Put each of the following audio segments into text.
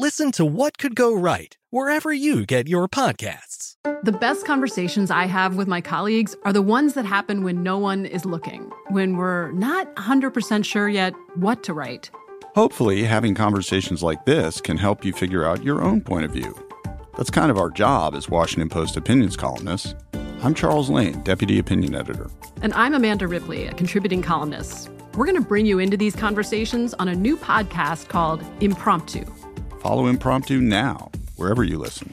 listen to What Could Go Right wherever you get your podcasts. The best conversations I have with my colleagues are the ones that happen when no one is looking, when we're not 100% sure yet what to write. Hopefully, having conversations like this can help you figure out your own point of view. That's kind of our job as Washington Post opinions columnists. I'm Charles Lane, Deputy Opinion Editor. And I'm Amanda Ripley, a contributing columnist. We're going to bring you into these conversations on a new podcast called Impromptu. Follow Impromptu now, wherever you listen.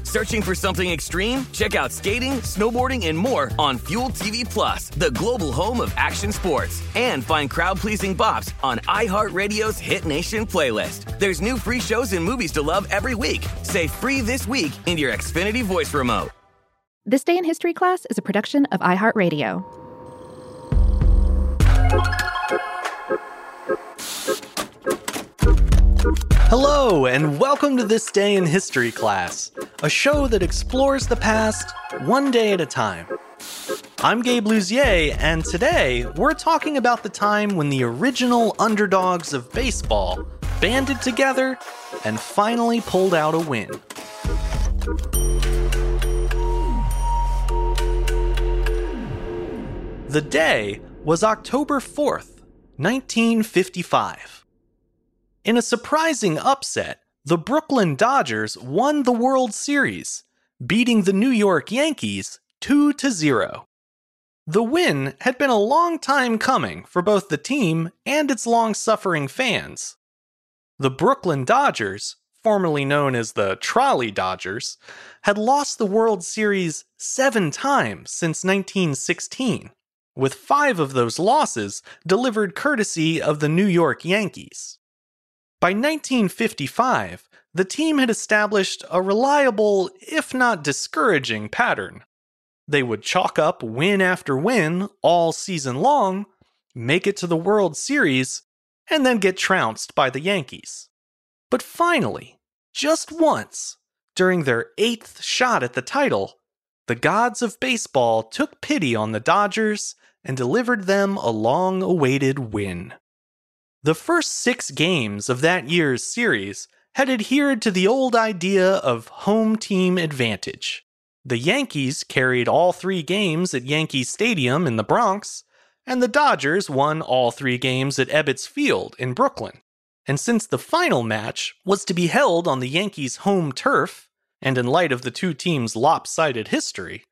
Searching for something extreme? Check out skating, snowboarding, and more on Fuel TV Plus, the global home of action sports. And find crowd-pleasing bops on iHeartRadio's Hit Nation playlist. There's new free shows and movies to love every week. Say free this week in your Xfinity voice remote. This Day in History class is a production of iHeartRadio. Hello, and welcome to This Day in History class, a show that explores the past one day at a time. I'm Gabe Luzier, and today we're talking about the time when the original underdogs of baseball banded together and finally pulled out a win. The day was October 4th, 1955. In a surprising upset, the Brooklyn Dodgers won the World Series, beating the New York Yankees 2 to 0. The win had been a long time coming for both the team and its long suffering fans. The Brooklyn Dodgers, formerly known as the Trolley Dodgers, had lost the World Series seven times since 1916 with five of those losses delivered courtesy of the New York Yankees. By 1955, the team had established a reliable, if not discouraging, pattern. They would chalk up win after win all season long, make it to the World Series, and then get trounced by the Yankees. But finally, just once, during their eighth shot at the title, the gods of baseball took pity on the Dodgers and delivered them a long awaited win. The first six games of that year's series had adhered to the old idea of home team advantage. The Yankees carried all three games at Yankee Stadium in the Bronx, and the Dodgers won all three games at Ebbets Field in Brooklyn. And since the final match was to be held on the Yankees' home turf, and in light of the two teams' lopsided history,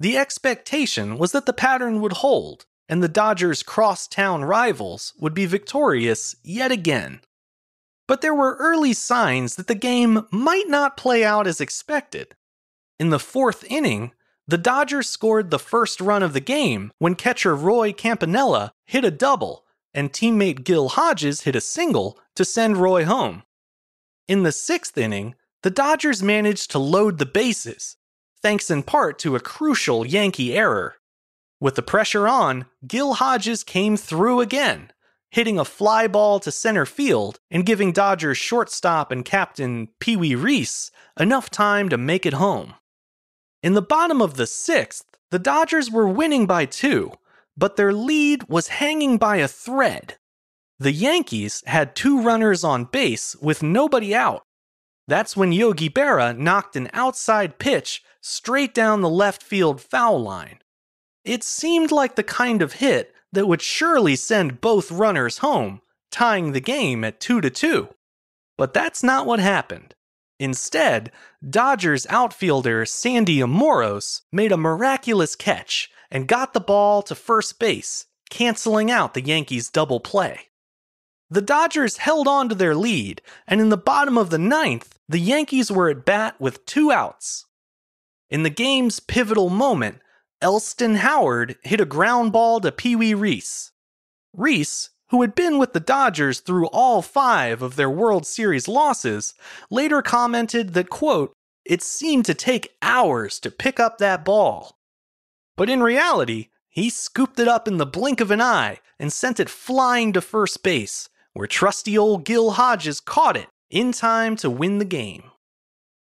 the expectation was that the pattern would hold and the Dodgers' crosstown rivals would be victorious yet again. But there were early signs that the game might not play out as expected. In the fourth inning, the Dodgers scored the first run of the game when catcher Roy Campanella hit a double and teammate Gil Hodges hit a single to send Roy home. In the sixth inning, the Dodgers managed to load the bases thanks in part to a crucial Yankee error. With the pressure on, Gil Hodges came through again, hitting a fly ball to center field and giving Dodgers shortstop and captain Pee Wee Reese enough time to make it home. In the bottom of the sixth, the Dodgers were winning by two, but their lead was hanging by a thread. The Yankees had two runners on base with nobody out That's when Yogi Berra knocked an outside pitch straight down the left field foul line. It seemed like the kind of hit that would surely send both runners home, tying the game at 2 to 2. But that's not what happened. Instead, Dodgers outfielder Sandy Amoros made a miraculous catch and got the ball to first base, canceling out the Yankees' double play. The Dodgers held on to their lead, and in the bottom of the ninth, the Yankees were at bat with two outs. In the game's pivotal moment, Elston Howard hit a ground ball to Pee Wee Reese. Reese, who had been with the Dodgers through all five of their World Series losses, later commented that, quote, it seemed to take hours to pick up that ball. But in reality, he scooped it up in the blink of an eye and sent it flying to first base, where trusty old Gil Hodges caught it in time to win the game.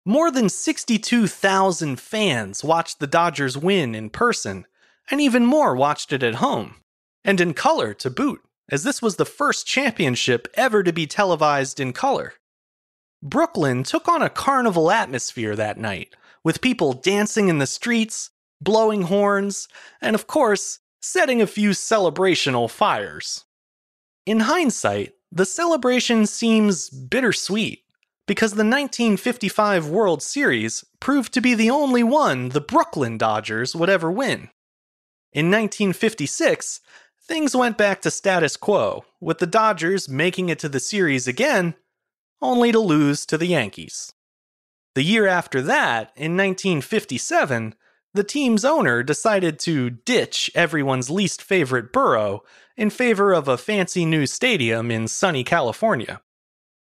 More than 62,000 fans watched the Dodgers win in person, and even more watched it at home, and in color to boot, as this was the first championship ever to be televised in color. Brooklyn took on a carnival atmosphere that night, with people dancing in the streets, blowing horns, and of course, setting a few celebrational fires. In hindsight, the celebration seems bittersweet because the 1955 World Series proved to be the only one the Brooklyn Dodgers would ever win. In 1956, things went back to status quo, with the Dodgers making it to the series again, only to lose to the Yankees. The year after that, in 1957, the team's owner decided to ditch everyone's least favorite borough in favor of a fancy new stadium in sunny California.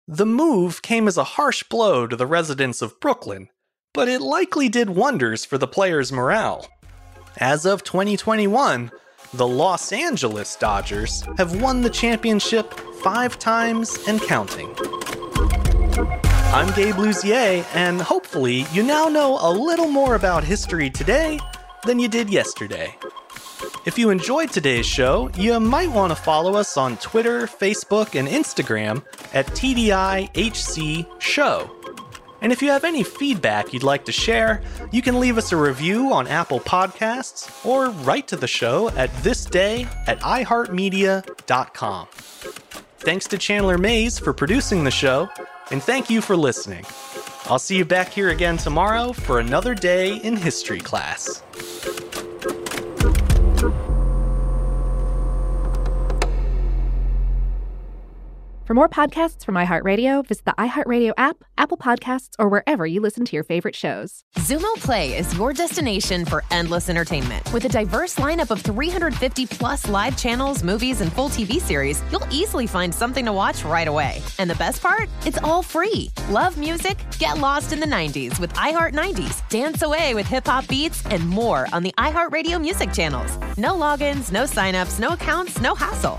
The move came as a harsh blow to the residents of Brooklyn, but it likely did wonders for the players' morale. As of 2021, the Los Angeles Dodgers have won the championship five times and counting. I'm Gabe Luzier, and hopefully, you now know a little more about history today than you did yesterday. If you enjoyed today's show, you might want to follow us on Twitter, Facebook, and Instagram at TDIHC Show. And if you have any feedback you'd like to share, you can leave us a review on Apple Podcasts or write to the show at thisday at iHeartMedia.com. Thanks to Chandler Mays for producing the show, and thank you for listening. I'll see you back here again tomorrow for another day in history class. For more podcasts from iHeartRadio, visit the iHeartRadio app, Apple Podcasts, or wherever you listen to your favorite shows. Xumo Play is your destination for endless entertainment. With a diverse lineup of 350 plus live channels, movies, and full TV series, you'll easily find something to watch right away. And the best part? It's all free. Love music? Get lost in the 90s with iHeart 90s, dance away with hip hop beats, and more on the iHeartRadio music channels. No logins, no signups, no accounts, no hassle.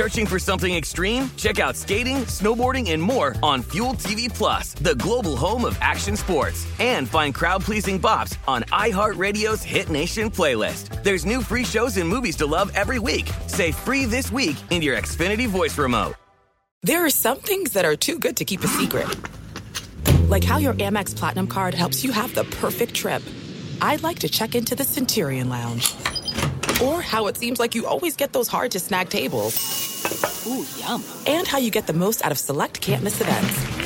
Searching for something extreme? Check out skating, snowboarding, and more on Fuel TV Plus, the global home of action sports. And find crowd-pleasing bops on iHeartRadio's Hit Nation playlist. There's new free shows and movies to love every week. Say free this week in your Xfinity voice remote. There are some things that are too good to keep a secret. Like how your Amex Platinum card helps you have the perfect trip. I'd like to check into the Centurion Lounge. Or how it seems like you always get those hard to snag tables. Ooh, yum. And how you get the most out of select can't miss events.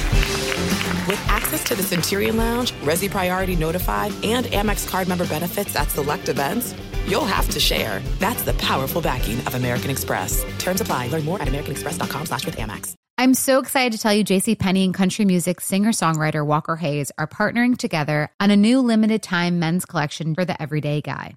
With access to the Centurion Lounge, Resy Priority Notified, and Amex card member benefits at select events, you'll have to share. That's the powerful backing of American Express. Terms apply. Learn more at americanexpress.com slash with Amex. I'm so excited to tell you JC Penney and country music singer-songwriter Walker Hayes are partnering together on a new limited time men's collection for the everyday guy.